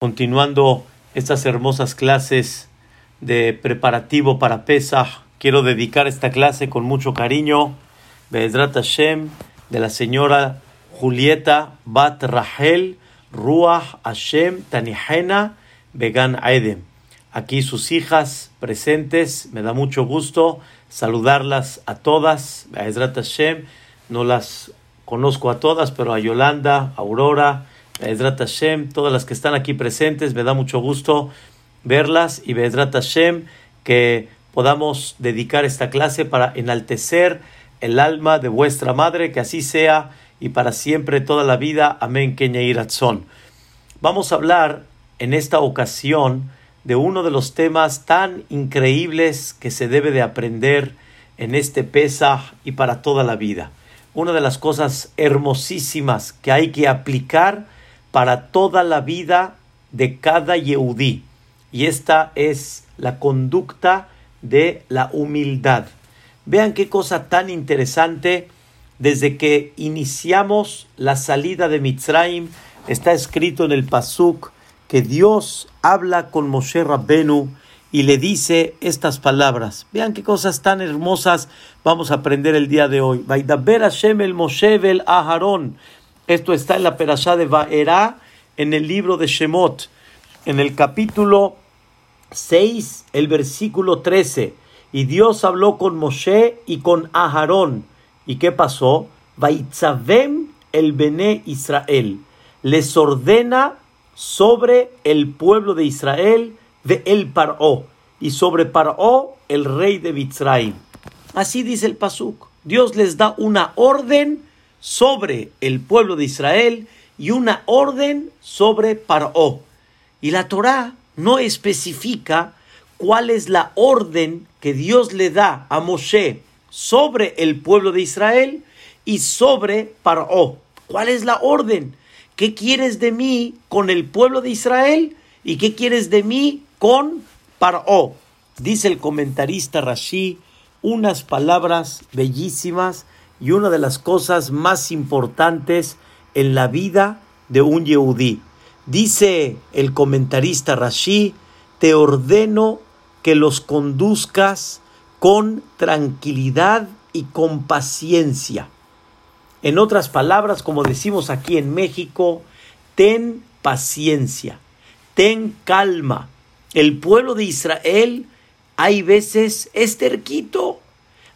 Continuando estas hermosas clases de preparativo para Pesach, quiero dedicar esta clase con mucho cariño, Be'ezrat Hashem, de la señora Julieta Bat Rahel Ruach Hashem Tanihena Began Aedem. Aquí sus hijas presentes, me da mucho gusto saludarlas a todas, Be'ezrat Hashem, no las conozco a todas, pero a Yolanda, Aurora, Hashem, todas las que están aquí presentes, me da mucho gusto verlas y Be'ezrat Hashem que podamos dedicar esta clase para enaltecer el alma de vuestra madre, que así sea y para siempre toda la vida. Amén. Iratzon. Vamos a hablar en esta ocasión de uno de los temas tan increíbles que se debe de aprender en este Pesach y para toda la vida. Una de las cosas hermosísimas que hay que aplicar para toda la vida de cada Yehudí. Y esta es la conducta de la humildad. Vean qué cosa tan interesante. Desde que iniciamos la salida de Mitzrayim, está escrito en el Pasuk que Dios habla con Moshe Rabbenu y le dice estas palabras. Vean qué cosas tan hermosas vamos a aprender el día de hoy. Vaidaber Hashem el Moshe el Aharon. Esto está en la perashá de Vaera, en el libro de Shemot, en el capítulo 6, el versículo 13. Y Dios habló con Moshe y con Aharón. ¿Y qué pasó? Vaitzavem el Bené Israel. Les ordena sobre el pueblo de Israel de el Paró y sobre Paró el rey de Mitzrayim. Así dice el Pasuk. Dios les da una orden sobre el pueblo de Israel y una orden sobre Paró. Y la Torá no especifica cuál es la orden que Dios le da a Moshe sobre el pueblo de Israel y sobre Paró. ¿Cuál es la orden? ¿Qué quieres de mí con el pueblo de Israel y qué quieres de mí con Paró? Dice el comentarista Rashi unas palabras bellísimas y una de las cosas más importantes en la vida de un Yehudí. Dice el comentarista Rashi, te ordeno que los conduzcas con tranquilidad y con paciencia. En otras palabras, como decimos aquí en México, ten paciencia, ten calma. El pueblo de Israel hay veces es terquito,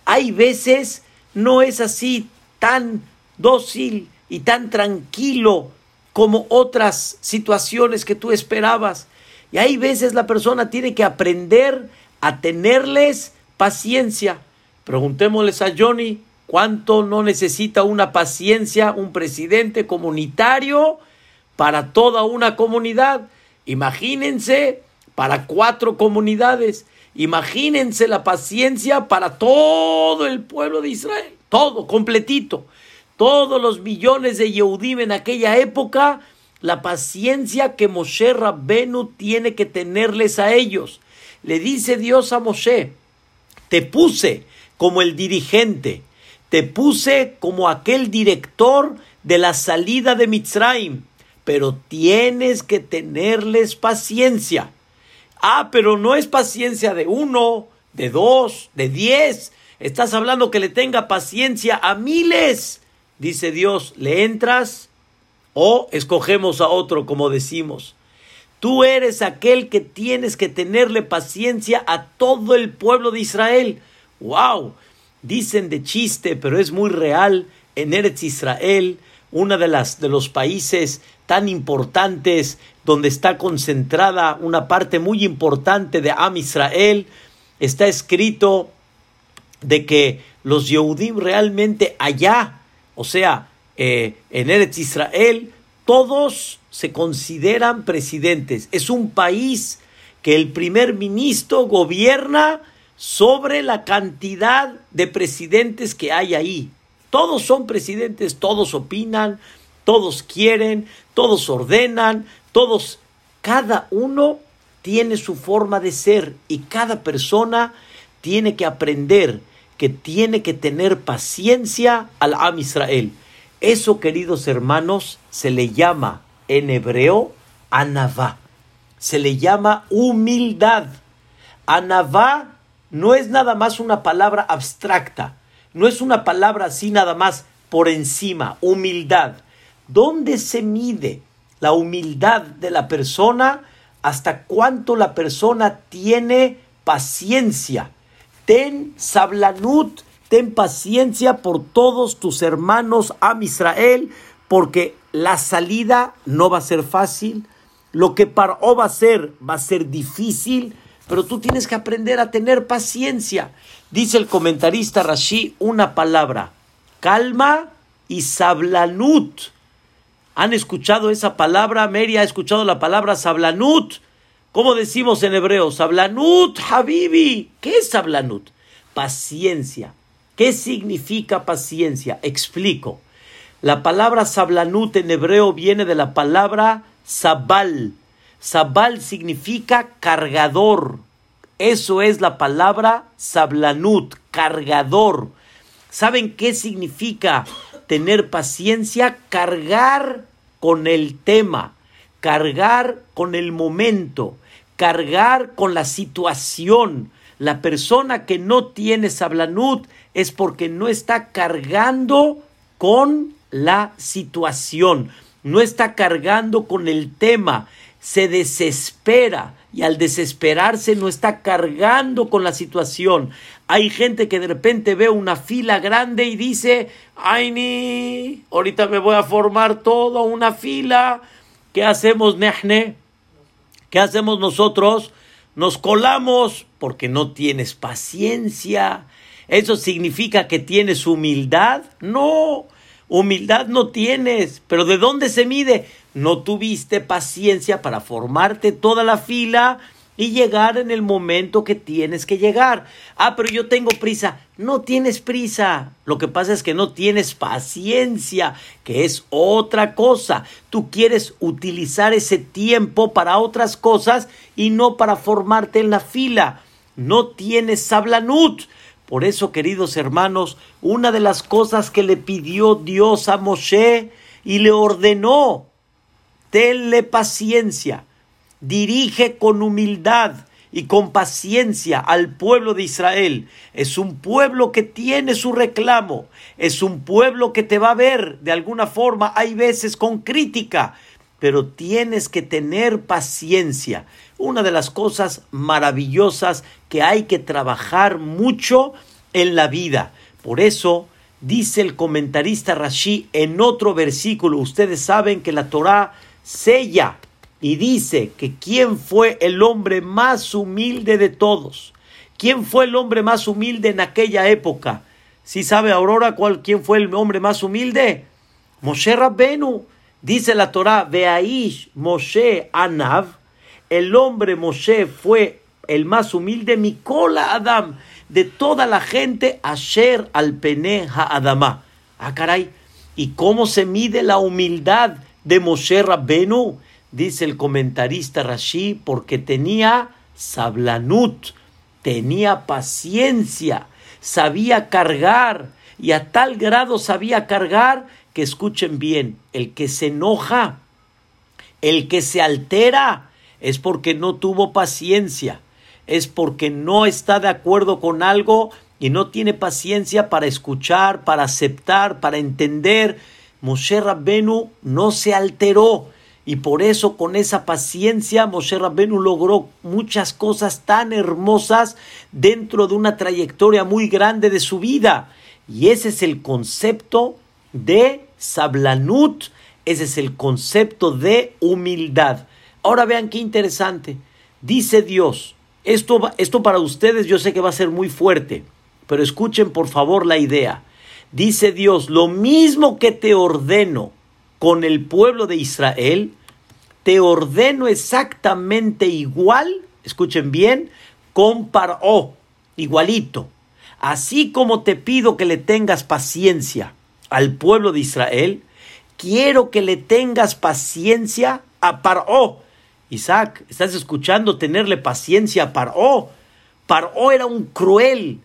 hay veces no es así tan dócil y tan tranquilo como otras situaciones que tú esperabas. Y hay veces la persona tiene que aprender a tenerles paciencia. Preguntémosles a Johnny cuánto no necesita una paciencia un presidente comunitario para toda una comunidad. Imagínense para cuatro comunidades. Imagínense la paciencia para todo el pueblo de Israel, todo, completito. Todos los millones de Yehudim en aquella época, la paciencia que Moshe Rabbenu tiene que tenerles a ellos. Le dice Dios a Moshe, te puse como el dirigente, te puse como aquel director de la salida de Mitzrayim, pero tienes que tenerles paciencia. Ah, pero no es paciencia de uno, de dos, de diez. Estás hablando que le tenga paciencia a miles. Dice Dios, ¿le entras o escogemos a otro como decimos? Tú eres aquel que tienes que tenerle paciencia a todo el pueblo de Israel. ¡Wow! Dicen de chiste, pero es muy real. En Eretz Israel, una de las de los países tan importantes donde está concentrada una parte muy importante de Am Israel, está escrito de que los Yehudim realmente allá, o sea, eh, en Eretz Israel, todos se consideran presidentes. Es un país que el primer ministro gobierna sobre la cantidad de presidentes que hay ahí. Todos son presidentes, todos opinan, todos quieren, todos ordenan, todos, cada uno tiene su forma de ser y cada persona tiene que aprender que tiene que tener paciencia al Am Israel. Eso, queridos hermanos, se le llama en hebreo anavá. se le llama humildad. Anavá no es nada más una palabra abstracta, no es una palabra así nada más por encima, humildad. ¿Dónde se mide la humildad de la persona? Hasta cuánto la persona tiene paciencia. Ten sablanut, ten paciencia por todos tus hermanos Am Israel, porque la salida no va a ser fácil, lo que Paró va a ser va a ser difícil, pero tú tienes que aprender a tener paciencia. Dice el comentarista Rashi una palabra, calma y sablanut. ¿Han escuchado esa palabra? Mary ha escuchado la palabra sablanut. ¿Cómo decimos en hebreo? Sablanut, Habibi. ¿Qué es sablanut? Paciencia. ¿Qué significa paciencia? Explico. La palabra sablanut en hebreo viene de la palabra sabal. Sabal significa cargador. Eso es la palabra sablanut, cargador. ¿Saben qué significa tener paciencia? Cargar con el tema, cargar con el momento, cargar con la situación. La persona que no tiene sablanut es porque no está cargando con la situación, no está cargando con el tema, se desespera y al desesperarse no está cargando con la situación. Hay gente que de repente ve una fila grande y dice, ay ni, ahorita me voy a formar toda una fila. ¿Qué hacemos, Nehne? ¿Qué hacemos nosotros? Nos colamos porque no tienes paciencia. ¿Eso significa que tienes humildad? No, humildad no tienes. ¿Pero de dónde se mide? No tuviste paciencia para formarte toda la fila y llegar en el momento que tienes que llegar. Ah, pero yo tengo prisa. No tienes prisa. Lo que pasa es que no tienes paciencia, que es otra cosa. Tú quieres utilizar ese tiempo para otras cosas y no para formarte en la fila. No tienes sablanut. Por eso, queridos hermanos, una de las cosas que le pidió Dios a Moshe y le ordenó, tenle paciencia dirige con humildad y con paciencia al pueblo de Israel. Es un pueblo que tiene su reclamo, es un pueblo que te va a ver de alguna forma, hay veces con crítica, pero tienes que tener paciencia. Una de las cosas maravillosas que hay que trabajar mucho en la vida. Por eso dice el comentarista Rashi en otro versículo, ustedes saben que la Torah sella y dice que quién fue el hombre más humilde de todos. ¿Quién fue el hombre más humilde en aquella época? ¿Sí sabe Aurora cuál, quién fue el hombre más humilde? Moshe Rabbenu. Dice la Torah, Veaish Moshe Anav. El hombre Moshe fue el más humilde, Mikola Adam, de toda la gente, Asher al Pene Adama. Ah, caray. ¿Y cómo se mide la humildad de Moshe Rabbenu? dice el comentarista Rashi, porque tenía sablanut, tenía paciencia, sabía cargar, y a tal grado sabía cargar que escuchen bien, el que se enoja, el que se altera, es porque no tuvo paciencia, es porque no está de acuerdo con algo y no tiene paciencia para escuchar, para aceptar, para entender. Moshe Rabbenu no se alteró, y por eso con esa paciencia Moshe Rabbenu logró muchas cosas tan hermosas dentro de una trayectoria muy grande de su vida. Y ese es el concepto de sablanut, ese es el concepto de humildad. Ahora vean qué interesante. Dice Dios, esto, esto para ustedes yo sé que va a ser muy fuerte, pero escuchen por favor la idea. Dice Dios, lo mismo que te ordeno, con el pueblo de Israel, te ordeno exactamente igual, escuchen bien, con Paró, igualito. Así como te pido que le tengas paciencia al pueblo de Israel, quiero que le tengas paciencia a Paró. Isaac, ¿estás escuchando tenerle paciencia a Paró? Paró era un cruel,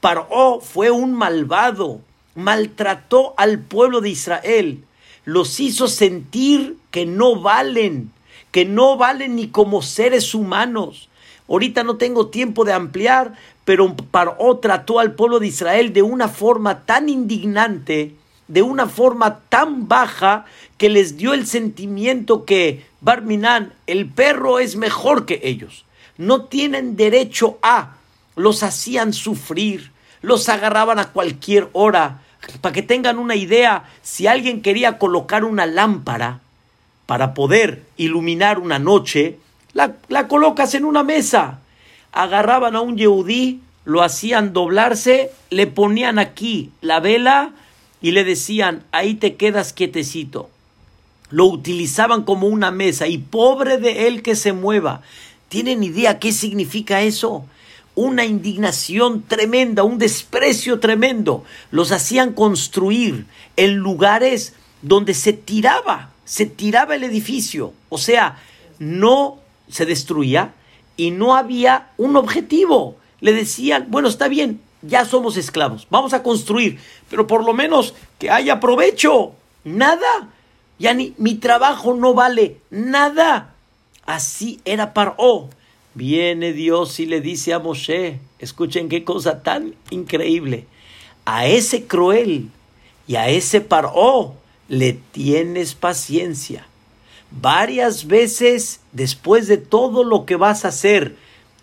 Paró fue un malvado, maltrató al pueblo de Israel los hizo sentir que no valen, que no valen ni como seres humanos. Ahorita no tengo tiempo de ampliar, pero Paró trató al pueblo de Israel de una forma tan indignante, de una forma tan baja, que les dio el sentimiento que Barminan, el perro es mejor que ellos. No tienen derecho a. Los hacían sufrir, los agarraban a cualquier hora. Para que tengan una idea, si alguien quería colocar una lámpara para poder iluminar una noche, la, la colocas en una mesa. Agarraban a un yehudí, lo hacían doblarse, le ponían aquí la vela y le decían, ahí te quedas quietecito. Lo utilizaban como una mesa y pobre de él que se mueva. ¿Tienen idea qué significa eso? Una indignación tremenda, un desprecio tremendo. Los hacían construir en lugares donde se tiraba, se tiraba el edificio. O sea, no se destruía y no había un objetivo. Le decían, bueno, está bien, ya somos esclavos, vamos a construir, pero por lo menos que haya provecho. Nada. Ya ni mi trabajo no vale nada. Así era Paró. Viene Dios y le dice a Moshe, escuchen qué cosa tan increíble, a ese cruel y a ese Paró le tienes paciencia varias veces después de todo lo que vas a hacer,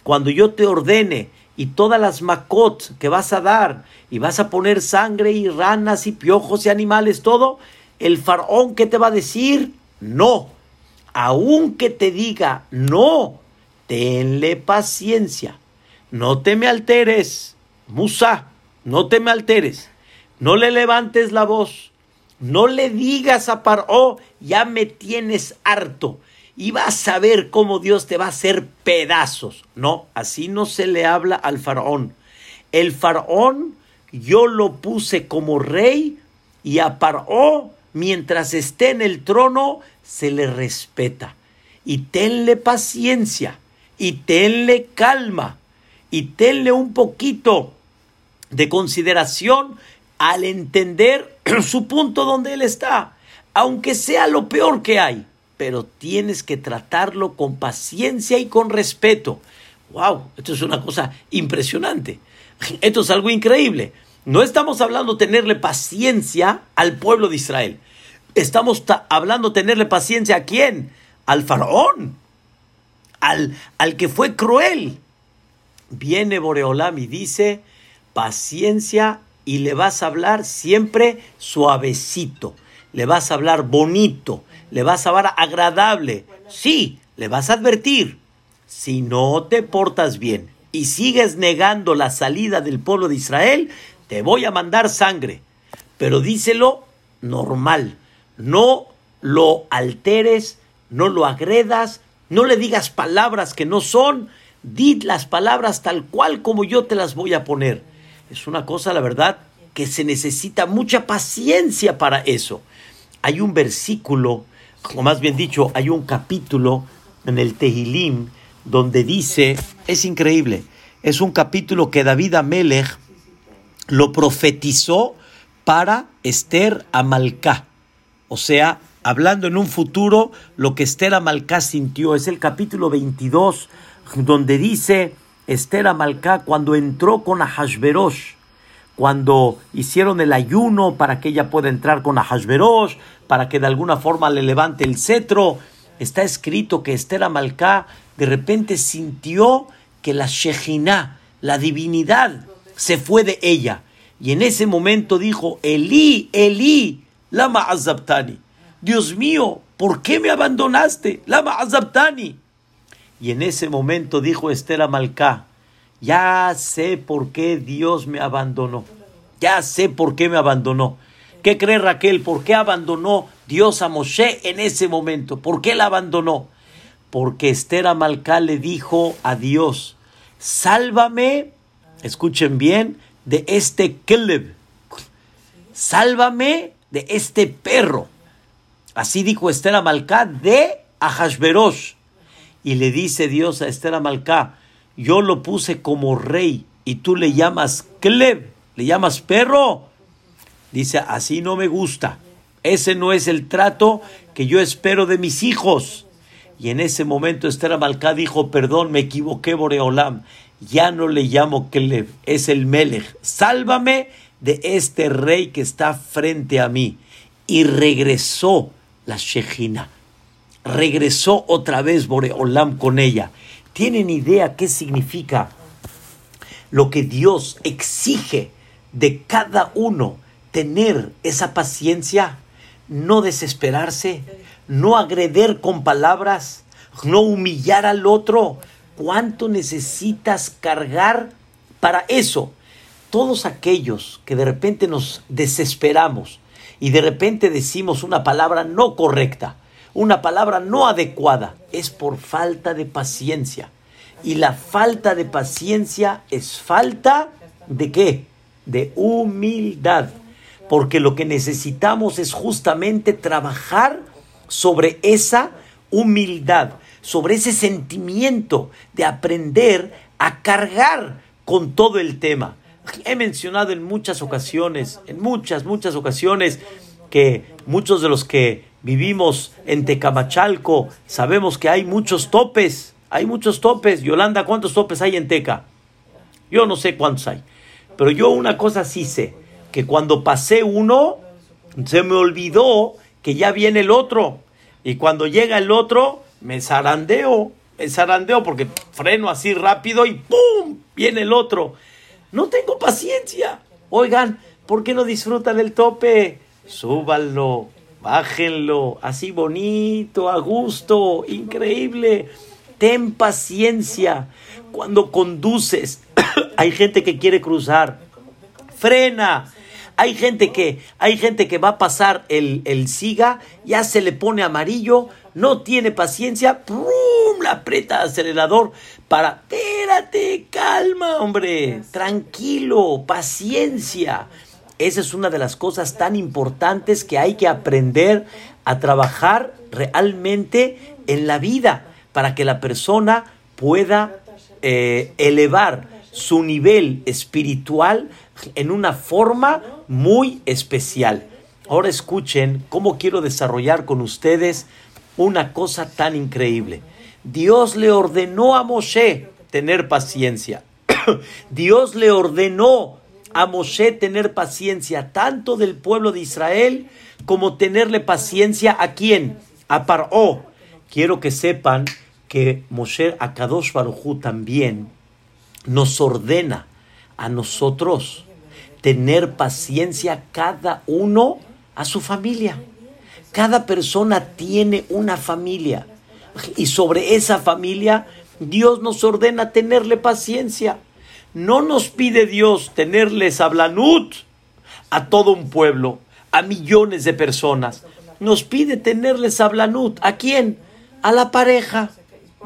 cuando yo te ordene y todas las macot que vas a dar y vas a poner sangre y ranas y piojos y animales, todo, el faraón que te va a decir no. Aunque te diga no, tenle paciencia. No te me alteres, Musa, no te me alteres. No le levantes la voz. No le digas a Paró, ya me tienes harto. Y vas a ver cómo Dios te va a hacer pedazos. No, así no se le habla al faraón. El faraón yo lo puse como rey y a Paró, mientras esté en el trono, se le respeta. Y tenle paciencia, y tenle calma, y tenle un poquito de consideración al entender su punto donde él está, aunque sea lo peor que hay, pero tienes que tratarlo con paciencia y con respeto. ¡Wow! Esto es una cosa impresionante. Esto es algo increíble. No estamos hablando tenerle paciencia al pueblo de Israel. Estamos hablando tenerle paciencia a quién? Al faraón. Al, al que fue cruel. Viene Boreolam y dice, paciencia y le vas a hablar siempre suavecito, le vas a hablar bonito, le vas a hablar agradable. Sí, le vas a advertir. Si no te portas bien y sigues negando la salida del pueblo de Israel, te voy a mandar sangre. Pero díselo normal, no lo alteres, no lo agredas, no le digas palabras que no son, di las palabras tal cual como yo te las voy a poner. Es una cosa, la verdad, que se necesita mucha paciencia para eso. Hay un versículo, o más bien dicho, hay un capítulo en el Tehilim donde dice, es increíble, es un capítulo que David Amelech lo profetizó para Esther Amalcá. O sea, hablando en un futuro, lo que Esther Amalcá sintió. Es el capítulo 22, donde dice, Esther Amalcá cuando entró con Ahashverosh, cuando hicieron el ayuno para que ella pueda entrar con Ahashverosh, para que de alguna forma le levante el cetro, está escrito que Esther Amalcá de repente sintió que la Shejinah, la divinidad, se fue de ella. Y en ese momento dijo, Elí, Elí, lama azabtani. Dios mío, ¿por qué me abandonaste? Lama azabtani. Y en ese momento dijo Esther Amalcá, ya sé por qué Dios me abandonó. Ya sé por qué me abandonó. ¿Qué cree Raquel? ¿Por qué abandonó Dios a Moshe en ese momento? ¿Por qué la abandonó? Porque Esther Amalcá le dijo a Dios, sálvame, escuchen bien, de este keleb. Sálvame de este perro. Así dijo Esther Amalcá de Ahashverosh. Y le dice Dios a Esther Amalcá, yo lo puse como rey y tú le llamas Kleb, le llamas perro. Dice, así no me gusta. Ese no es el trato que yo espero de mis hijos. Y en ese momento Esther Amalcá dijo, perdón, me equivoqué, Boreolam, ya no le llamo Kelev, es el Melech, sálvame de este rey que está frente a mí. Y regresó la Shejina, regresó otra vez Boreolam con ella. ¿Tienen idea qué significa lo que Dios exige de cada uno? Tener esa paciencia, no desesperarse, no agreder con palabras, no humillar al otro. ¿Cuánto necesitas cargar para eso? Todos aquellos que de repente nos desesperamos y de repente decimos una palabra no correcta, una palabra no adecuada, es por falta de paciencia. Y la falta de paciencia es falta de qué? De humildad. Porque lo que necesitamos es justamente trabajar sobre esa humildad, sobre ese sentimiento de aprender a cargar con todo el tema. He mencionado en muchas ocasiones, en muchas, muchas ocasiones, que muchos de los que vivimos en Tecamachalco sabemos que hay muchos topes, hay muchos topes. Yolanda, ¿cuántos topes hay en Teca? Yo no sé cuántos hay, pero yo una cosa sí sé, que cuando pasé uno, se me olvidó que ya viene el otro. Y cuando llega el otro, me zarandeo, me zarandeo porque freno así rápido y ¡pum! Viene el otro. No tengo paciencia. Oigan, ¿por qué no disfrutan el tope? Súbanlo, bájenlo, así bonito, a gusto, increíble. Ten paciencia. Cuando conduces, hay gente que quiere cruzar. Frena hay gente que, hay gente que va a pasar el, el siga, ya se le pone amarillo, no tiene paciencia, ¡pum! la aprieta el acelerador para, espérate, calma, hombre, tranquilo, paciencia. Esa es una de las cosas tan importantes que hay que aprender a trabajar realmente en la vida para que la persona pueda eh, elevar su nivel espiritual en una forma muy especial. Ahora escuchen cómo quiero desarrollar con ustedes una cosa tan increíble. Dios le ordenó a Moshe tener paciencia. Dios le ordenó a Moshe tener paciencia tanto del pueblo de Israel como tenerle paciencia a quién? A Paró. Quiero que sepan que Moshe Akadosh Barujú también nos ordena a nosotros tener paciencia cada uno a su familia. Cada persona tiene una familia y sobre esa familia Dios nos ordena tenerle paciencia. No nos pide Dios tenerles hablanut a todo un pueblo, a millones de personas. Nos pide tenerles hablanut. ¿A quién? A la pareja.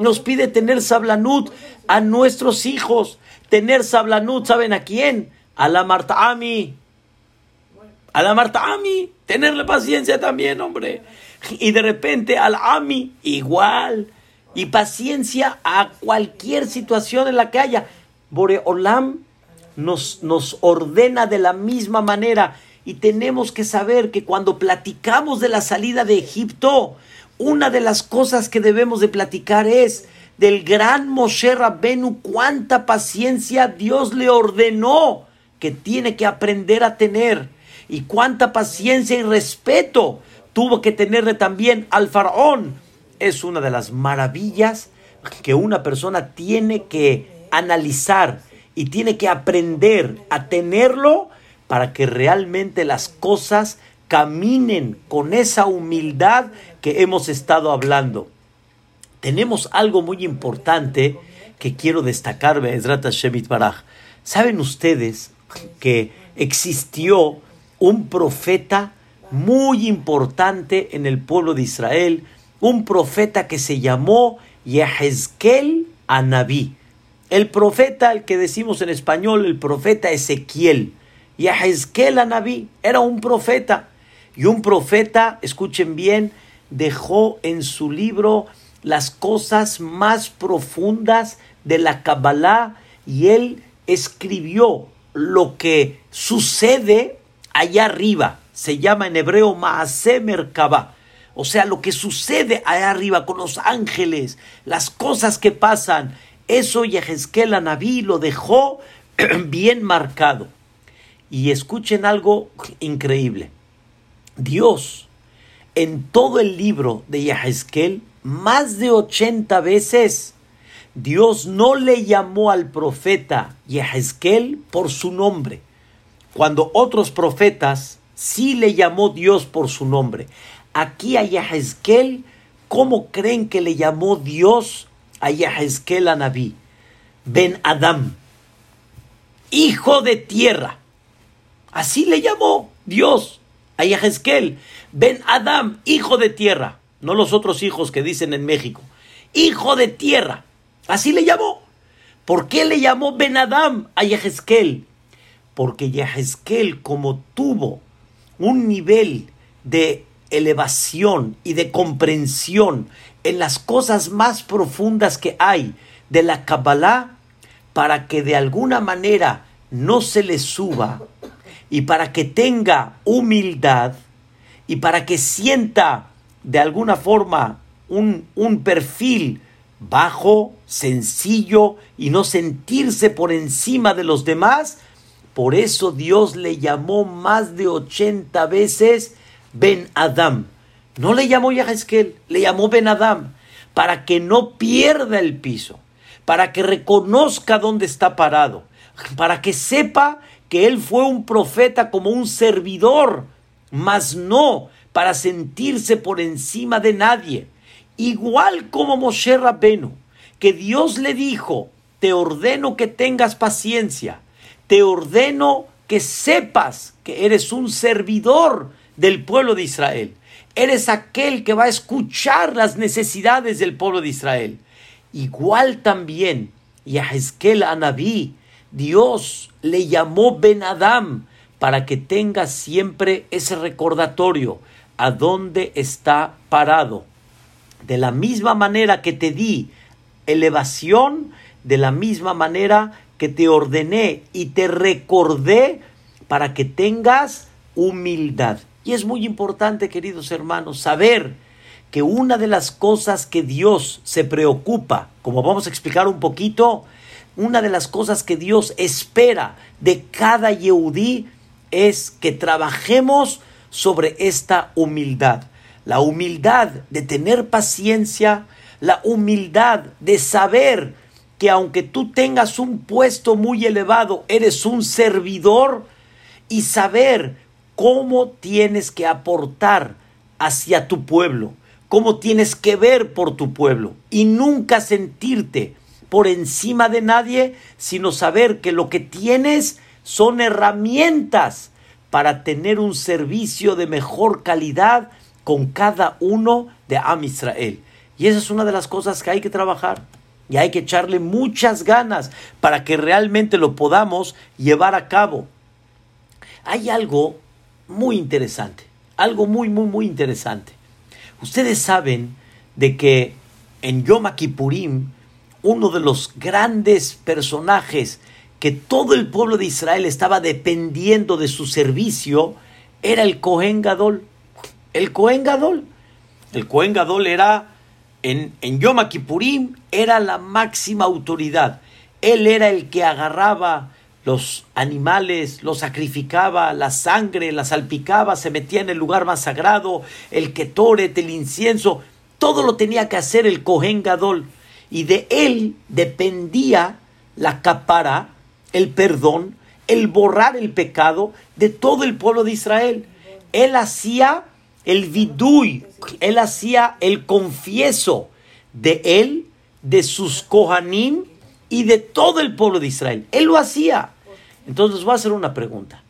Nos pide tener sablanut a nuestros hijos. Tener sablanut, ¿saben a quién? A la Marta Ami. A la Marta Ami, tenerle paciencia también, hombre. Y de repente al Ami, igual. Y paciencia a cualquier situación en la que haya. Boreolam nos, nos ordena de la misma manera. Y tenemos que saber que cuando platicamos de la salida de Egipto, una de las cosas que debemos de platicar es del gran Moshe Rabbenu, cuánta paciencia Dios le ordenó que tiene que aprender a tener y cuánta paciencia y respeto tuvo que tenerle también al faraón. Es una de las maravillas que una persona tiene que analizar y tiene que aprender a tenerlo para que realmente las cosas caminen con esa humildad que hemos estado hablando. Tenemos algo muy importante que quiero destacar, Shemit Baraj. ¿Saben ustedes que existió un profeta muy importante en el pueblo de Israel, un profeta que se llamó Yehezkel Anabí. El profeta, el que decimos en español, el profeta Ezequiel. Yehezkel Anabí era un profeta. Y un profeta, escuchen bien, dejó en su libro las cosas más profundas de la Kabbalah y él escribió lo que sucede allá arriba. Se llama en hebreo Maase Merkabah. O sea, lo que sucede allá arriba con los ángeles, las cosas que pasan, eso Yehezkel Naví lo dejó bien marcado. Y escuchen algo increíble. Dios, en todo el libro de Yehezkel, más de 80 veces, Dios no le llamó al profeta Yehezkel por su nombre, cuando otros profetas sí le llamó Dios por su nombre. Aquí a Yehezkel, ¿cómo creen que le llamó Dios a Yehezkel a Naví? Ben Adam, hijo de tierra. Así le llamó Dios a Yehezkel, Ben Adam, hijo de tierra. No los otros hijos que dicen en México. Hijo de tierra. Así le llamó. ¿Por qué le llamó Ben Adam a Yehezkel? Porque Yehezkel, como tuvo un nivel de elevación y de comprensión en las cosas más profundas que hay de la Kabbalah, para que de alguna manera no se le suba y para que tenga humildad y para que sienta de alguna forma un, un perfil bajo, sencillo y no sentirse por encima de los demás. Por eso Dios le llamó más de 80 veces Ben Adam. No le llamó Yahezkel, le llamó Ben Adam, para que no pierda el piso, para que reconozca dónde está parado, para que sepa que él fue un profeta como un servidor, mas no para sentirse por encima de nadie. Igual como Moshe Rabenu, que Dios le dijo, te ordeno que tengas paciencia, te ordeno que sepas que eres un servidor del pueblo de Israel. Eres aquel que va a escuchar las necesidades del pueblo de Israel. Igual también, y a Hezkel Anabí, Dios le llamó Ben Adam para que tenga siempre ese recordatorio a dónde está parado. De la misma manera que te di elevación, de la misma manera que te ordené y te recordé para que tengas humildad. Y es muy importante, queridos hermanos, saber que una de las cosas que Dios se preocupa, como vamos a explicar un poquito, una de las cosas que Dios espera de cada Yehudí es que trabajemos sobre esta humildad. La humildad de tener paciencia, la humildad de saber que aunque tú tengas un puesto muy elevado, eres un servidor y saber cómo tienes que aportar hacia tu pueblo, cómo tienes que ver por tu pueblo y nunca sentirte por encima de nadie, sino saber que lo que tienes son herramientas para tener un servicio de mejor calidad con cada uno de Am Israel. Y esa es una de las cosas que hay que trabajar. Y hay que echarle muchas ganas para que realmente lo podamos llevar a cabo. Hay algo muy interesante, algo muy, muy, muy interesante. Ustedes saben de que en Yom Kippurim, uno de los grandes personajes que todo el pueblo de Israel estaba dependiendo de su servicio era el Cohen Gadol. El Cohen Gadol. El Cohen Gadol era, en, en Yom Kippurim, era la máxima autoridad. Él era el que agarraba los animales, los sacrificaba, la sangre la salpicaba, se metía en el lugar más sagrado, el ketoret, el incienso, todo lo tenía que hacer el Cohen Gadol. Y de él dependía la capara el perdón, el borrar el pecado de todo el pueblo de Israel. Él hacía el vidui, él hacía el confieso de él, de sus kohanim y de todo el pueblo de Israel. Él lo hacía. Entonces voy a hacer una pregunta.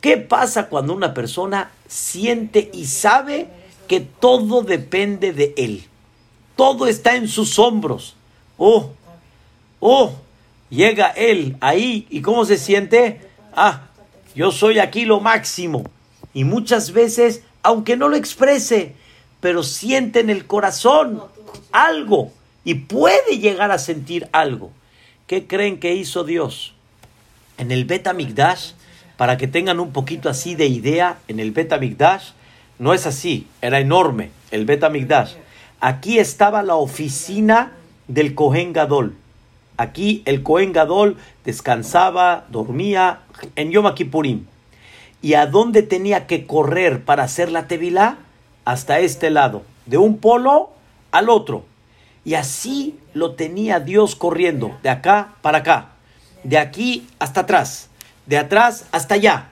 ¿Qué pasa cuando una persona siente y sabe que todo depende de él? Todo está en sus hombros. Oh, oh, llega él ahí y cómo se siente, ah, yo soy aquí lo máximo. Y muchas veces, aunque no lo exprese, pero siente en el corazón algo y puede llegar a sentir algo. ¿Qué creen que hizo Dios? En el Bet para que tengan un poquito así de idea, en el Bet no es así, era enorme el Bet Amigdash. Aquí estaba la oficina del Cohen Gadol. Aquí el Cohen Gadol descansaba, dormía en Yom Kippurim. ¿Y a dónde tenía que correr para hacer la Tevilá? Hasta este lado, de un polo al otro. Y así lo tenía Dios corriendo, de acá para acá, de aquí hasta atrás, de atrás hasta allá.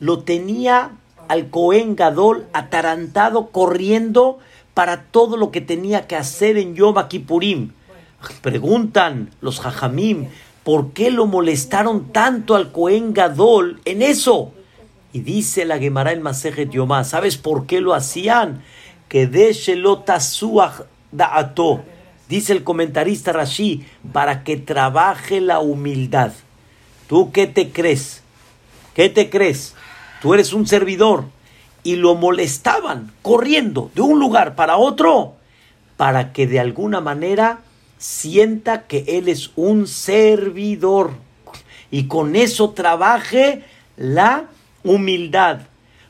Lo tenía al Cohen Gadol atarantado corriendo para todo lo que tenía que hacer en Yom Kippurim. Preguntan los Jajamim, ¿por qué lo molestaron tanto al Cohen Gadol en eso? Y dice la Gemara en Masejet Yomá, ¿sabes por qué lo hacían? Que da'ato, dice el comentarista Rashi, para que trabaje la humildad. ¿Tú qué te crees? ¿Qué te crees? Tú eres un servidor y lo molestaban corriendo de un lugar para otro para que de alguna manera sienta que él es un servidor y con eso trabaje la humildad.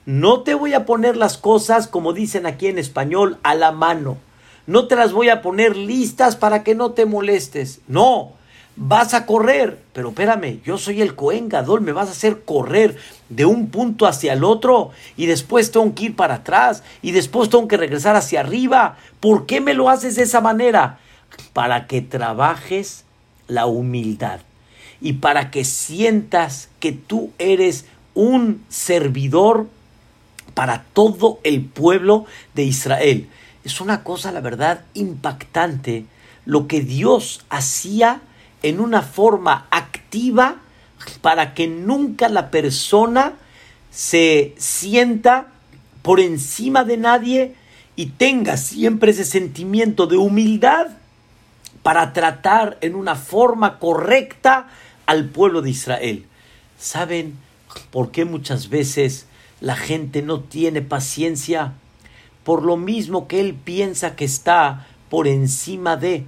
No te voy a poner las cosas, como dicen aquí en español, a la mano. No te las voy a poner listas para que no te molestes. No, vas a correr. Pero espérame, yo soy el Cohen Gadol, me vas a hacer correr de un punto hacia el otro y después tengo que ir para atrás y después tengo que regresar hacia arriba. ¿Por qué me lo haces de esa manera? Para que trabajes la humildad y para que sientas que tú eres un servidor para todo el pueblo de Israel. Es una cosa, la verdad, impactante lo que Dios hacía en una forma activa para que nunca la persona se sienta por encima de nadie y tenga siempre ese sentimiento de humildad para tratar en una forma correcta al pueblo de Israel. ¿Saben por qué muchas veces la gente no tiene paciencia? Por lo mismo que él piensa que está por encima de.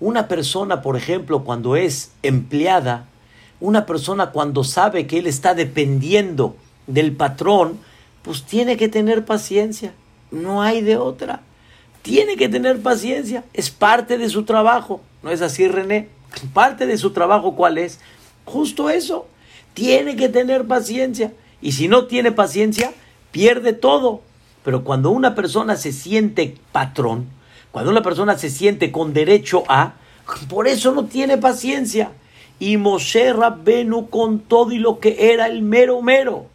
Una persona, por ejemplo, cuando es empleada, una persona cuando sabe que él está dependiendo del patrón, pues tiene que tener paciencia. No hay de otra. Tiene que tener paciencia. Es parte de su trabajo. ¿No es así, René? Parte de su trabajo, ¿cuál es? Justo eso. Tiene que tener paciencia. Y si no tiene paciencia, pierde todo. Pero cuando una persona se siente patrón, cuando una persona se siente con derecho a, por eso no tiene paciencia. Y Moshe Rabbenu con todo y lo que era el mero mero,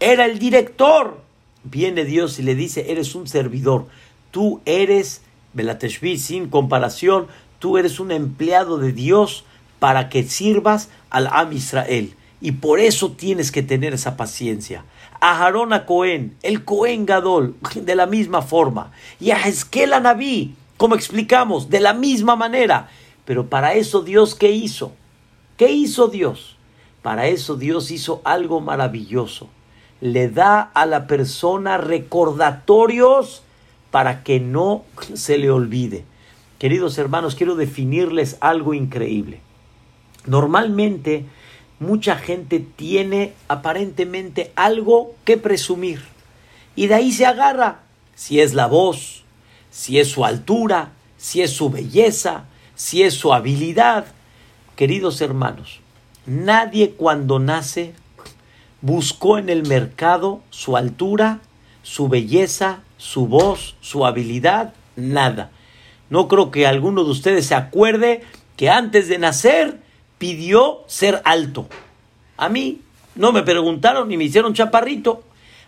era el director. Viene Dios y le dice, eres un servidor, tú eres, Belateshvi, sin comparación, tú eres un empleado de Dios para que sirvas al Am Israel. Y por eso tienes que tener esa paciencia. A Harón a Cohen, el Cohen Gadol, de la misma forma. Y a Hezkel a Naví, como explicamos, de la misma manera. Pero para eso Dios, ¿qué hizo? ¿Qué hizo Dios? Para eso Dios hizo algo maravilloso. Le da a la persona recordatorios para que no se le olvide. Queridos hermanos, quiero definirles algo increíble. Normalmente mucha gente tiene aparentemente algo que presumir y de ahí se agarra. Si es la voz, si es su altura, si es su belleza, si es su habilidad. Queridos hermanos, nadie cuando nace buscó en el mercado su altura, su belleza, su voz, su habilidad, nada. No creo que alguno de ustedes se acuerde que antes de nacer pidió ser alto. A mí no me preguntaron ni me hicieron chaparrito.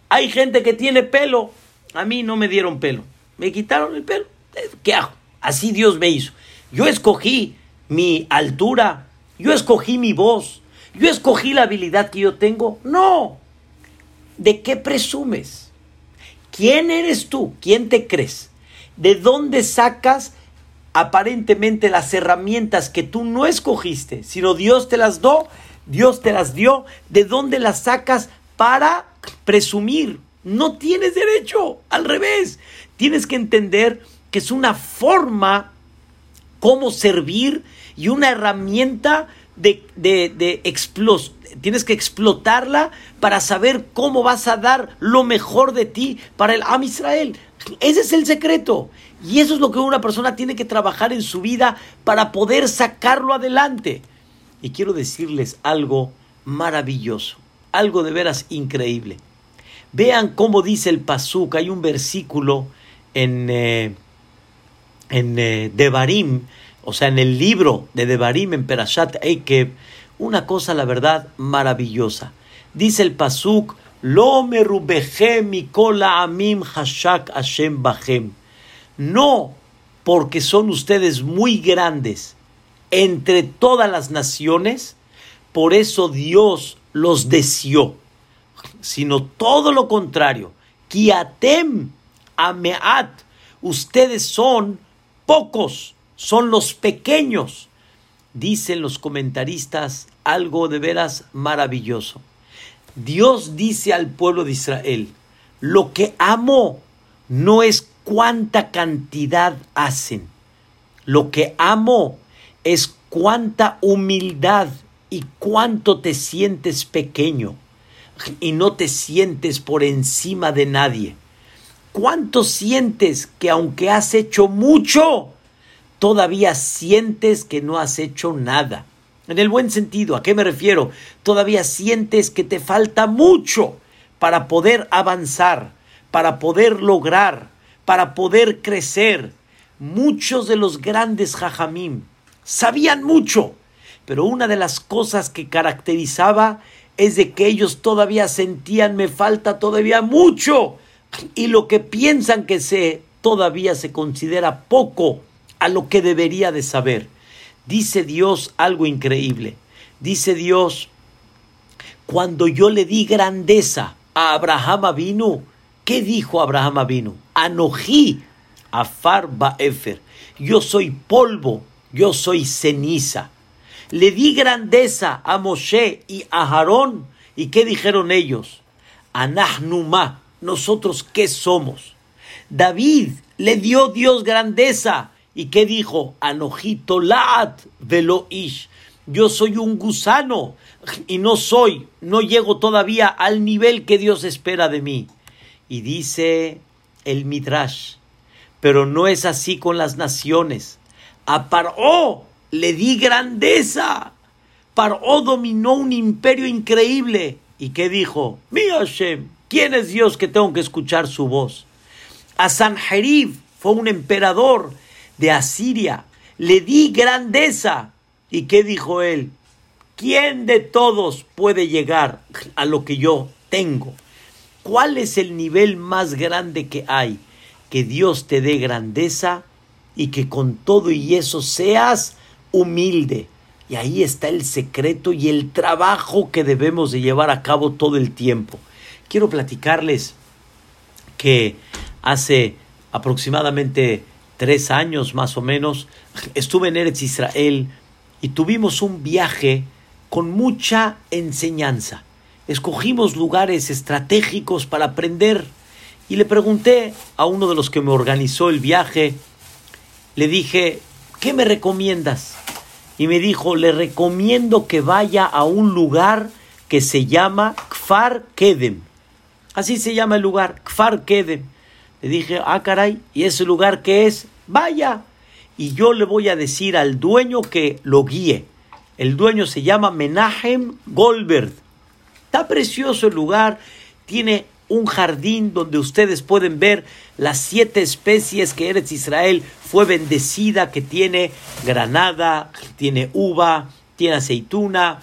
Hay gente que tiene pelo. A mí no me dieron pelo me quitaron el pelo. ¿Qué hago? Así Dios me hizo. Yo escogí mi altura, yo escogí mi voz, yo escogí la habilidad que yo tengo. No. ¿De qué presumes? ¿Quién eres tú? ¿Quién te crees? ¿De dónde sacas aparentemente las herramientas que tú no escogiste, sino Dios te las dio? Dios te las dio. ¿De dónde las sacas para presumir? No tienes derecho. Al revés. Tienes que entender que es una forma cómo servir y una herramienta de, de, de tienes que explotarla para saber cómo vas a dar lo mejor de ti para el Am Israel. Ese es el secreto. Y eso es lo que una persona tiene que trabajar en su vida para poder sacarlo adelante. Y quiero decirles algo maravilloso, algo de veras increíble. Vean cómo dice el Pasuk, hay un versículo en, eh, en eh, Devarim, o sea, en el libro de Devarim, en Perashat Eikev, una cosa, la verdad, maravillosa. Dice el Pasuk, Lo amim hashak Hashem. No porque son ustedes muy grandes entre todas las naciones, por eso Dios los deseó, sino todo lo contrario. Kiatem ameat, ustedes son pocos, son los pequeños. Dicen los comentaristas algo de veras maravilloso. Dios dice al pueblo de Israel, lo que amo no es cuánta cantidad hacen, lo que amo es cuánta humildad y cuánto te sientes pequeño y no te sientes por encima de nadie. ¿Cuánto sientes que aunque has hecho mucho, todavía sientes que no has hecho nada? En el buen sentido, ¿a qué me refiero? Todavía sientes que te falta mucho para poder avanzar, para poder lograr, para poder crecer. Muchos de los grandes jajamim sabían mucho, pero una de las cosas que caracterizaba es de que ellos todavía sentían me falta todavía mucho y lo que piensan que sé todavía se considera poco a lo que debería de saber. Dice Dios algo increíble. Dice Dios, cuando yo le di grandeza a Abraham vino, ¿qué dijo Abraham vino? Anojí, Afar Baefer. Yo soy polvo, yo soy ceniza. Le di grandeza a Moshe y a Aarón. ¿Y qué dijeron ellos? Anahnuma, nosotros qué somos. David le dio Dios grandeza. ¿Y qué dijo? Anojito laat velo ish. Yo soy un gusano y no soy, no llego todavía al nivel que Dios espera de mí. Y dice el Midrash, pero no es así con las naciones. A Paró le di grandeza. Paró dominó un imperio increíble. ¿Y qué dijo? Mi Hashem, ¿quién es Dios que tengo que escuchar su voz? A Sanjerib fue un emperador de Asiria. Le di grandeza. ¿Y qué dijo él? ¿Quién de todos puede llegar a lo que yo tengo? ¿Cuál es el nivel más grande que hay? Que Dios te dé grandeza y que con todo y eso seas humilde. Y ahí está el secreto y el trabajo que debemos de llevar a cabo todo el tiempo. Quiero platicarles que hace aproximadamente tres años más o menos estuve en Eretz Israel y tuvimos un viaje con mucha enseñanza. Escogimos lugares estratégicos para aprender y le pregunté a uno de los que me organizó el viaje, le dije, ¿qué me recomiendas? Y me dijo, le recomiendo que vaya a un lugar que se llama Kfar Kedem. Así se llama el lugar, Kfar Kedem. Le dije, ah, caray, ¿y ese lugar qué es? Vaya. Y yo le voy a decir al dueño que lo guíe. El dueño se llama Menahem Goldberg. Está precioso el lugar. Tiene un jardín donde ustedes pueden ver las siete especies que Eretz Israel fue bendecida, que tiene granada, tiene uva, tiene aceituna,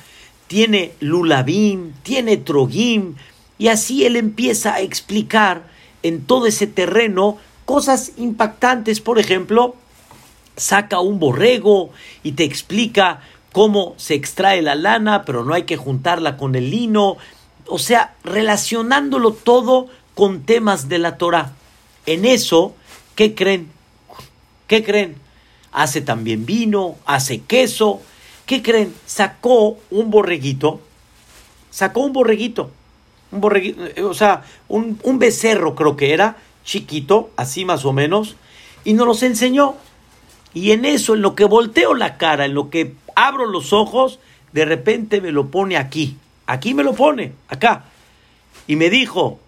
tiene lulabim, tiene trogim, y así él empieza a explicar en todo ese terreno cosas impactantes, por ejemplo, saca un borrego y te explica cómo se extrae la lana, pero no hay que juntarla con el lino, o sea, relacionándolo todo con temas de la Torah. En eso, ¿qué creen? ¿Qué creen? Hace también vino, hace queso. ¿Qué creen? Sacó un borreguito, sacó un borreguito, un borreguito, eh, o sea, un, un becerro creo que era, chiquito, así más o menos, y nos los enseñó. Y en eso, en lo que volteo la cara, en lo que abro los ojos, de repente me lo pone aquí. Aquí me lo pone, acá. Y me dijo,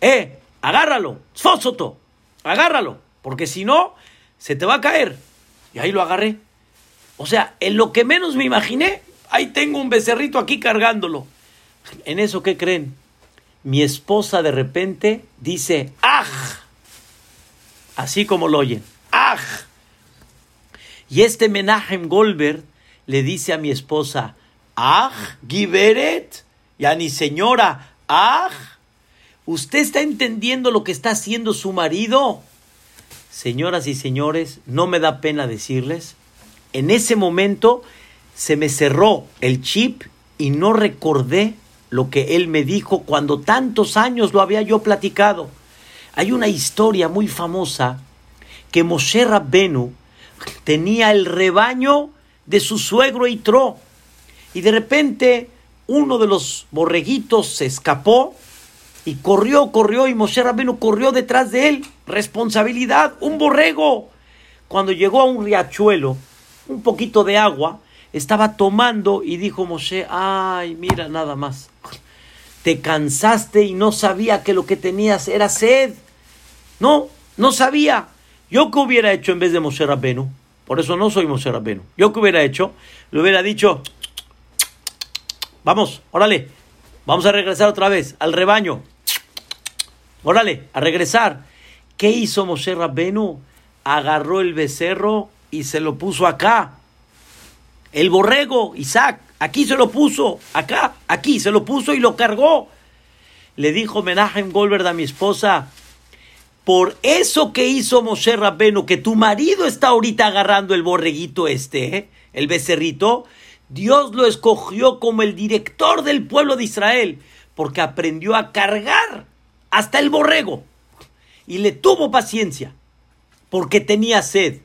eh, agárralo, Sfosoto, agárralo, porque si no, se te va a caer. Y ahí lo agarré. O sea, en lo que menos me imaginé, ahí tengo un becerrito aquí cargándolo. ¿En eso qué creen? Mi esposa de repente dice, ¡aj! Así como lo oyen, ¡aj! Y este Menahem Goldberg le dice a mi esposa, ¡aj! Giberet, ya ni señora, ¡aj! ¿Usted está entendiendo lo que está haciendo su marido? Señoras y señores, no me da pena decirles, en ese momento se me cerró el chip y no recordé lo que él me dijo cuando tantos años lo había yo platicado. Hay una historia muy famosa que Moshe Rabbenu tenía el rebaño de su suegro Itro y de repente uno de los borreguitos se escapó y corrió, corrió y Moshe Rabbenu corrió detrás de él. Responsabilidad, un borrego. Cuando llegó a un riachuelo, un poquito de agua, estaba tomando y dijo Moshe, ay, mira nada más. Te cansaste y no sabía que lo que tenías era sed. No, no sabía. Yo qué hubiera hecho en vez de Moshe Rabbenu. Por eso no soy Moshe Rabbenu. Yo qué hubiera hecho, le hubiera dicho, vamos, órale, vamos a regresar otra vez al rebaño. Órale, a regresar. ¿Qué hizo Moshe Rabbenu? Agarró el becerro y se lo puso acá. El borrego, Isaac, aquí se lo puso, acá, aquí se lo puso y lo cargó. Le dijo Menachem Goldberg a mi esposa, por eso que hizo Moshe Rabbenu, que tu marido está ahorita agarrando el borreguito este, ¿eh? el becerrito, Dios lo escogió como el director del pueblo de Israel, porque aprendió a cargar hasta el borrego. Y le tuvo paciencia, porque tenía sed.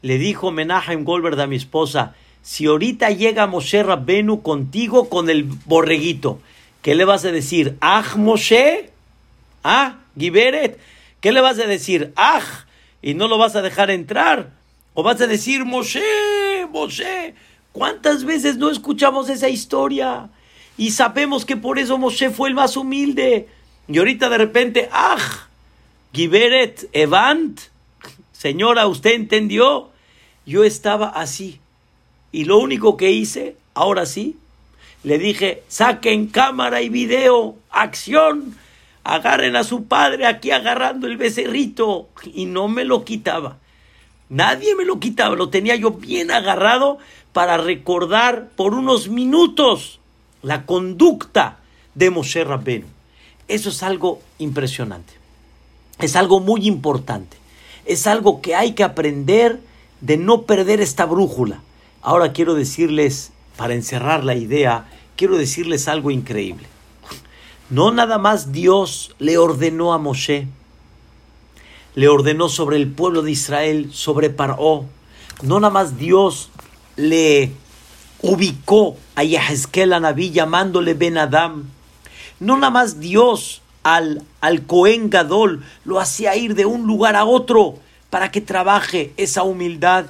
Le dijo Menachem Goldberg a mi esposa, si ahorita llega Moshe Rabbenu contigo con el borreguito, ¿qué le vas a decir? ¿Ah, Moshe? ¿Ah, Giberet? ¿Qué le vas a decir? ¡Ah! Y no lo vas a dejar entrar. O vas a decir, Moshe, Moshe. ¿Cuántas veces no escuchamos esa historia? Y sabemos que por eso Moshe fue el más humilde. Y ahorita de repente, ¡ah! Giberet, Evant. Señora, ¿usted entendió? Yo estaba así. Y lo único que hice, ahora sí, le dije, saquen cámara y video, acción, agarren a su padre aquí agarrando el becerrito. Y no me lo quitaba. Nadie me lo quitaba, lo tenía yo bien agarrado para recordar por unos minutos la conducta de Moshe Rabbenu. Eso es algo impresionante. Es algo muy importante. Es algo que hay que aprender de no perder esta brújula. Ahora quiero decirles, para encerrar la idea, quiero decirles algo increíble. No nada más Dios le ordenó a Moshe, le ordenó sobre el pueblo de Israel, sobre Paró. No nada más Dios le ubicó a Yahezkel a Naví llamándole Ben Adam, no nada más Dios al, al Cohen Gadol lo hacía ir de un lugar a otro para que trabaje esa humildad.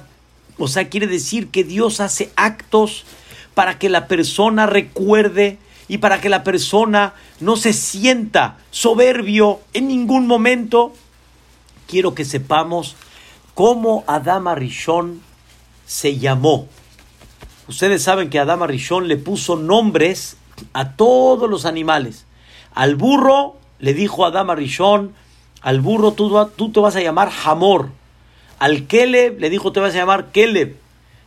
O sea, quiere decir que Dios hace actos para que la persona recuerde y para que la persona no se sienta soberbio en ningún momento. Quiero que sepamos cómo Adama Rishon se llamó. Ustedes saben que Adama Rishon le puso nombres a todos los animales. Al burro le dijo Adama Rishon, al burro tú, tú te vas a llamar Hamor. Al Keleb le dijo te vas a llamar Keleb.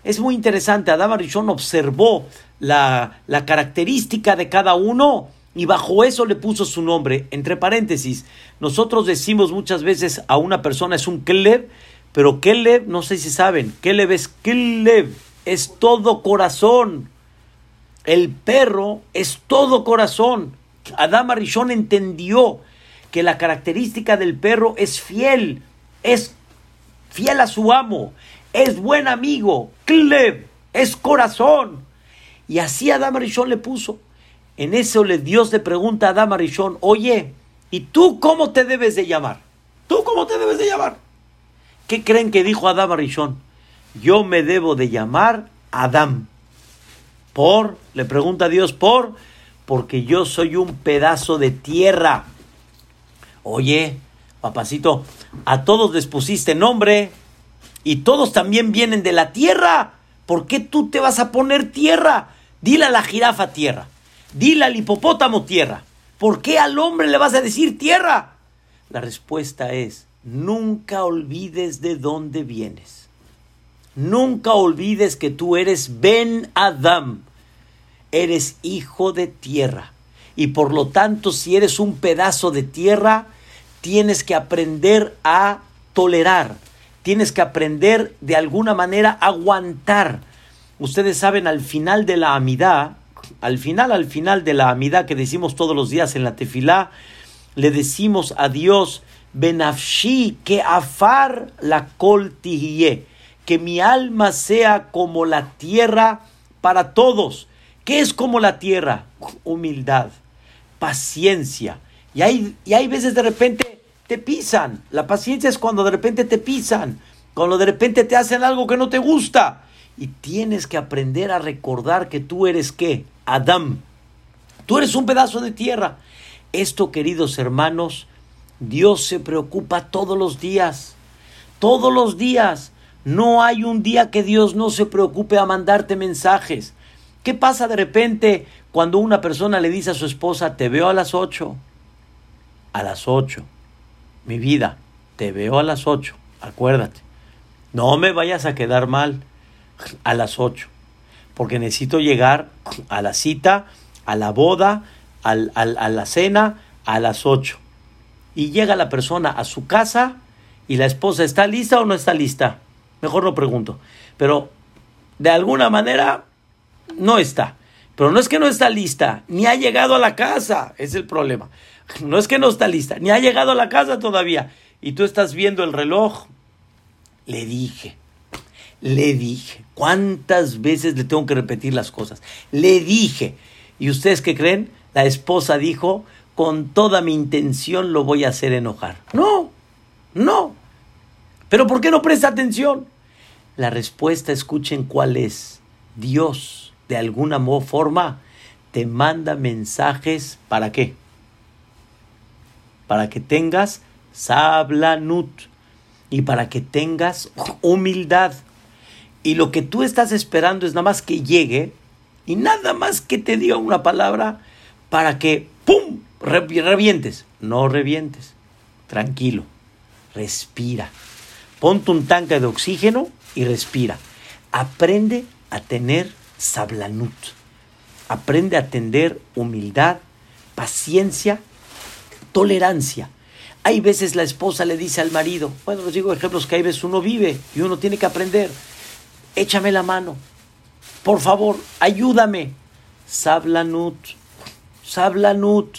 Es muy interesante, Adama Rishon observó la, la característica de cada uno y bajo eso le puso su nombre. Entre paréntesis, nosotros decimos muchas veces a una persona es un Keleb, pero Keleb, no sé si saben, Keleb es Keleb, es todo corazón. El perro es todo corazón. Adama Rishon entendió que la característica del perro es fiel, es fiel a su amo, es buen amigo, Kleb, es corazón. Y así Adama Rishon le puso. En eso le Dios le pregunta a Adama Rishon, oye, ¿y tú cómo te debes de llamar? ¿Tú cómo te debes de llamar? ¿Qué creen que dijo Adama Rishon? Yo me debo de llamar Adam ¿Por? Le pregunta a Dios, ¿por? Porque yo soy un pedazo de tierra. Oye, papacito, a todos les pusiste nombre y todos también vienen de la tierra. ¿Por qué tú te vas a poner tierra? Dile a la jirafa tierra. Dile al hipopótamo tierra. ¿Por qué al hombre le vas a decir tierra? La respuesta es, nunca olvides de dónde vienes. Nunca olvides que tú eres Ben Adam. Eres hijo de tierra. Y por lo tanto, si eres un pedazo de tierra, tienes que aprender a tolerar. Tienes que aprender de alguna manera a aguantar. Ustedes saben, al final de la amidad, al final, al final de la amidad que decimos todos los días en la tefilá, le decimos a Dios, Benafshi, que afar la col que mi alma sea como la tierra para todos. ¿Qué es como la tierra? Humildad, paciencia. Y hay, y hay veces de repente te pisan. La paciencia es cuando de repente te pisan, cuando de repente te hacen algo que no te gusta. Y tienes que aprender a recordar que tú eres qué? Adán. Tú eres un pedazo de tierra. Esto, queridos hermanos, Dios se preocupa todos los días. Todos los días. No hay un día que Dios no se preocupe a mandarte mensajes. ¿Qué pasa de repente cuando una persona le dice a su esposa, te veo a las ocho? A las ocho. Mi vida, te veo a las ocho. Acuérdate. No me vayas a quedar mal a las 8, porque necesito llegar a la cita, a la boda, a la cena a las 8. Y llega la persona a su casa y la esposa está lista o no está lista. Mejor no pregunto. Pero de alguna manera no está. Pero no es que no está lista, ni ha llegado a la casa. Es el problema. No es que no está lista, ni ha llegado a la casa todavía. Y tú estás viendo el reloj. Le dije, le dije. ¿Cuántas veces le tengo que repetir las cosas? Le dije. ¿Y ustedes qué creen? La esposa dijo, con toda mi intención lo voy a hacer enojar. No, no. ¿Pero por qué no presta atención? La respuesta, escuchen cuál es. Dios, de alguna forma, te manda mensajes para qué? Para que tengas sablanut y para que tengas humildad. Y lo que tú estás esperando es nada más que llegue y nada más que te diga una palabra para que, ¡pum!, revientes. No revientes. Tranquilo. Respira. Ponte un tanque de oxígeno y respira. Aprende a tener sablanut. Aprende a tener humildad, paciencia, tolerancia. Hay veces la esposa le dice al marido, bueno, les digo ejemplos que hay veces uno vive y uno tiene que aprender échame la mano. Por favor, ayúdame. Sablanut, Sablanut.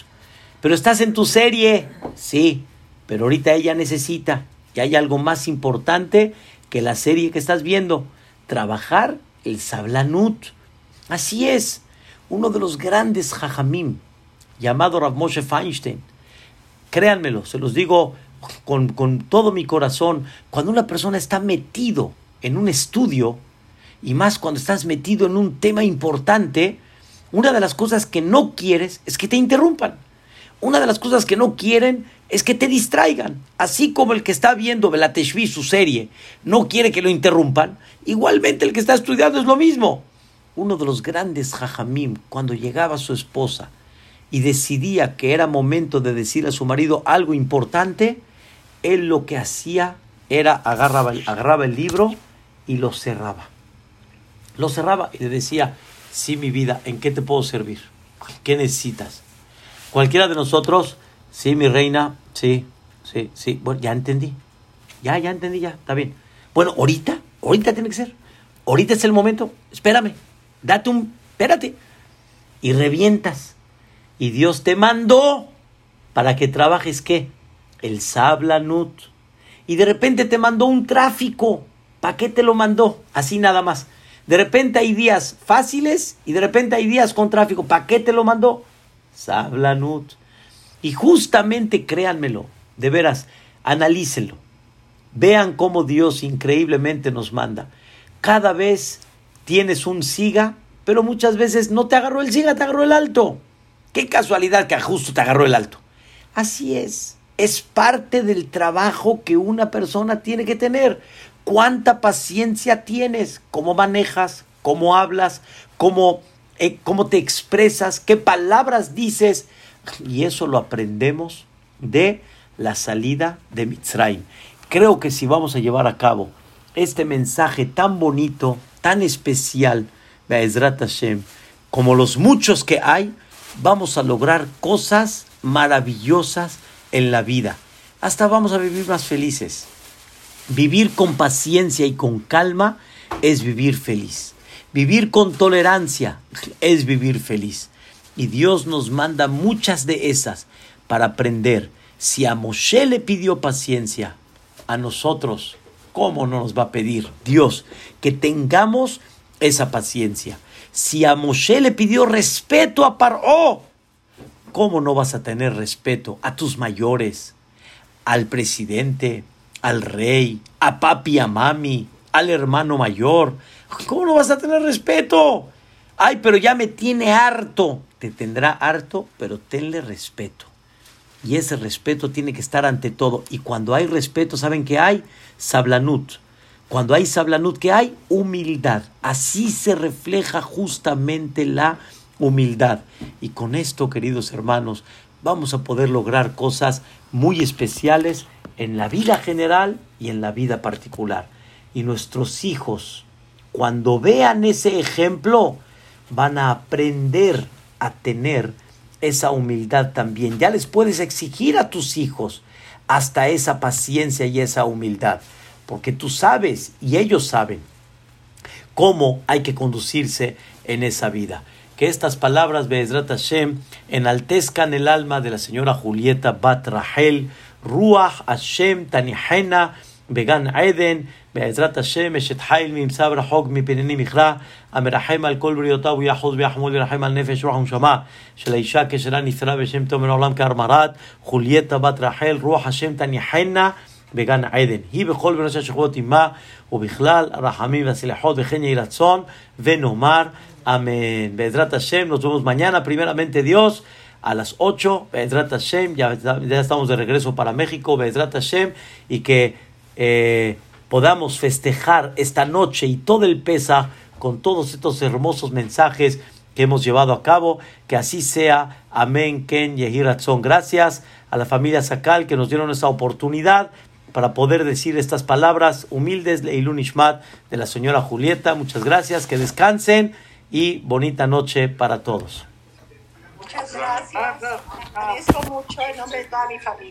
Pero estás en tu serie. Sí, pero ahorita ella necesita. Y hay algo más importante que la serie que estás viendo. Trabajar el Sablanut. Así es. Uno de los grandes Jajamim, llamado Rav Moshe Feinstein. Créanmelo, se los digo con, con todo mi corazón. Cuando una persona está metido en un estudio, y más cuando estás metido en un tema importante, una de las cosas que no quieres es que te interrumpan. Una de las cosas que no quieren es que te distraigan. Así como el que está viendo Belateshvi, su serie, no quiere que lo interrumpan, igualmente el que está estudiando es lo mismo. Uno de los grandes jajamim, cuando llegaba su esposa y decidía que era momento de decir a su marido algo importante, él lo que hacía era agarraba, agarraba el libro y lo cerraba. Lo cerraba y le decía, sí, mi vida, ¿en qué te puedo servir? ¿Qué necesitas? Cualquiera de nosotros, sí, mi reina, sí, sí, sí, bueno, ya entendí. Ya, ya entendí, ya, está bien. Bueno, ahorita, ahorita tiene que ser. Ahorita es el momento. Espérame, date un, espérate. Y revientas. Y Dios te mandó para que trabajes qué? El sablanut. Y de repente te mandó un tráfico. ¿Para qué te lo mandó? Así nada más. De repente hay días fáciles y de repente hay días con tráfico. ¿Para qué te lo mandó? Sablanut. Y justamente créanmelo, de veras, analícenlo. Vean cómo Dios increíblemente nos manda. Cada vez tienes un siga pero muchas veces no te agarró el siga, te agarró el alto. Qué casualidad que justo te agarró el alto. Así es, es parte del trabajo que una persona tiene que tener. ¿Cuánta paciencia tienes? ¿Cómo manejas? ¿Cómo hablas? ¿Cómo, eh, cómo te expresas? ¿Qué palabras dices? Y eso lo aprendemos de la salida de Mitzrayim. Creo que si vamos a llevar a cabo este mensaje tan bonito, tan especial, Hashem, como los muchos que hay, vamos a lograr cosas maravillosas en la vida. Hasta vamos a vivir más felices. Vivir con paciencia y con calma es vivir feliz. Vivir con tolerancia es vivir feliz. Y Dios nos manda muchas de esas para aprender. Si a Moshe le pidió paciencia, a nosotros, ¿cómo no nos va a pedir Dios que tengamos esa paciencia? Si a Moshe le pidió respeto a Paró, ¿cómo no vas a tener respeto a tus mayores, al presidente, al rey, a papi, a mami, al hermano mayor? ¿Cómo no vas a tener respeto? Ay, pero ya me tiene harto. Te tendrá harto, pero tenle respeto. Y ese respeto tiene que estar ante todo. Y cuando hay respeto, ¿saben qué hay? Sablanut. Cuando hay sablanut, ¿qué hay? Humildad. Así se refleja justamente la humildad. Y con esto, queridos hermanos, vamos a poder lograr cosas muy especiales en la vida general y en la vida particular. Y nuestros hijos, cuando vean ese ejemplo, van a aprender a tener esa humildad también. Ya les puedes exigir a tus hijos hasta esa paciencia y esa humildad, porque tú sabes y ellos saben cómo hay que conducirse en esa vida. Que estas palabras, Be'ezrat Hashem, enaltezcan el alma de la señora Julieta Bat Rahel, Ruach Hashem Tanihena, Began Eden, בעזרת השם אשת חיל ממסע רחוק מפניני מכרע, המרחם על כל בריאותיו ויחוז ויחמוד וירחם על נפש רוח ונשמה של האישה כשלה נפטרה בשם טוב מן העולם כארמרת, חולייתה בת רחל, רוח השם תניחנה בגן עדן. היא בכל בראש השכבות עמה, ובכלל הרחמים והסליחות וכן יהי רצון, ונאמר אמן. בעזרת השם, nos vemos mañana, primeramente Dios. a las 8, Be'ezrat Hashem, ya, ya estamos de regreso para México, Be'ezrat Hashem, y que eh, podamos festejar esta noche y todo el pesa con todos estos hermosos mensajes que hemos llevado a cabo. Que así sea. Amén, Ken, Yehiratzon. Gracias a la familia Sakal que nos dieron esta oportunidad para poder decir estas palabras humildes, Leilun Ishmat, de la señora Julieta. Muchas gracias, que descansen y bonita noche para todos. Muchas gracias. Agradezco mucho en nombre de mi familia.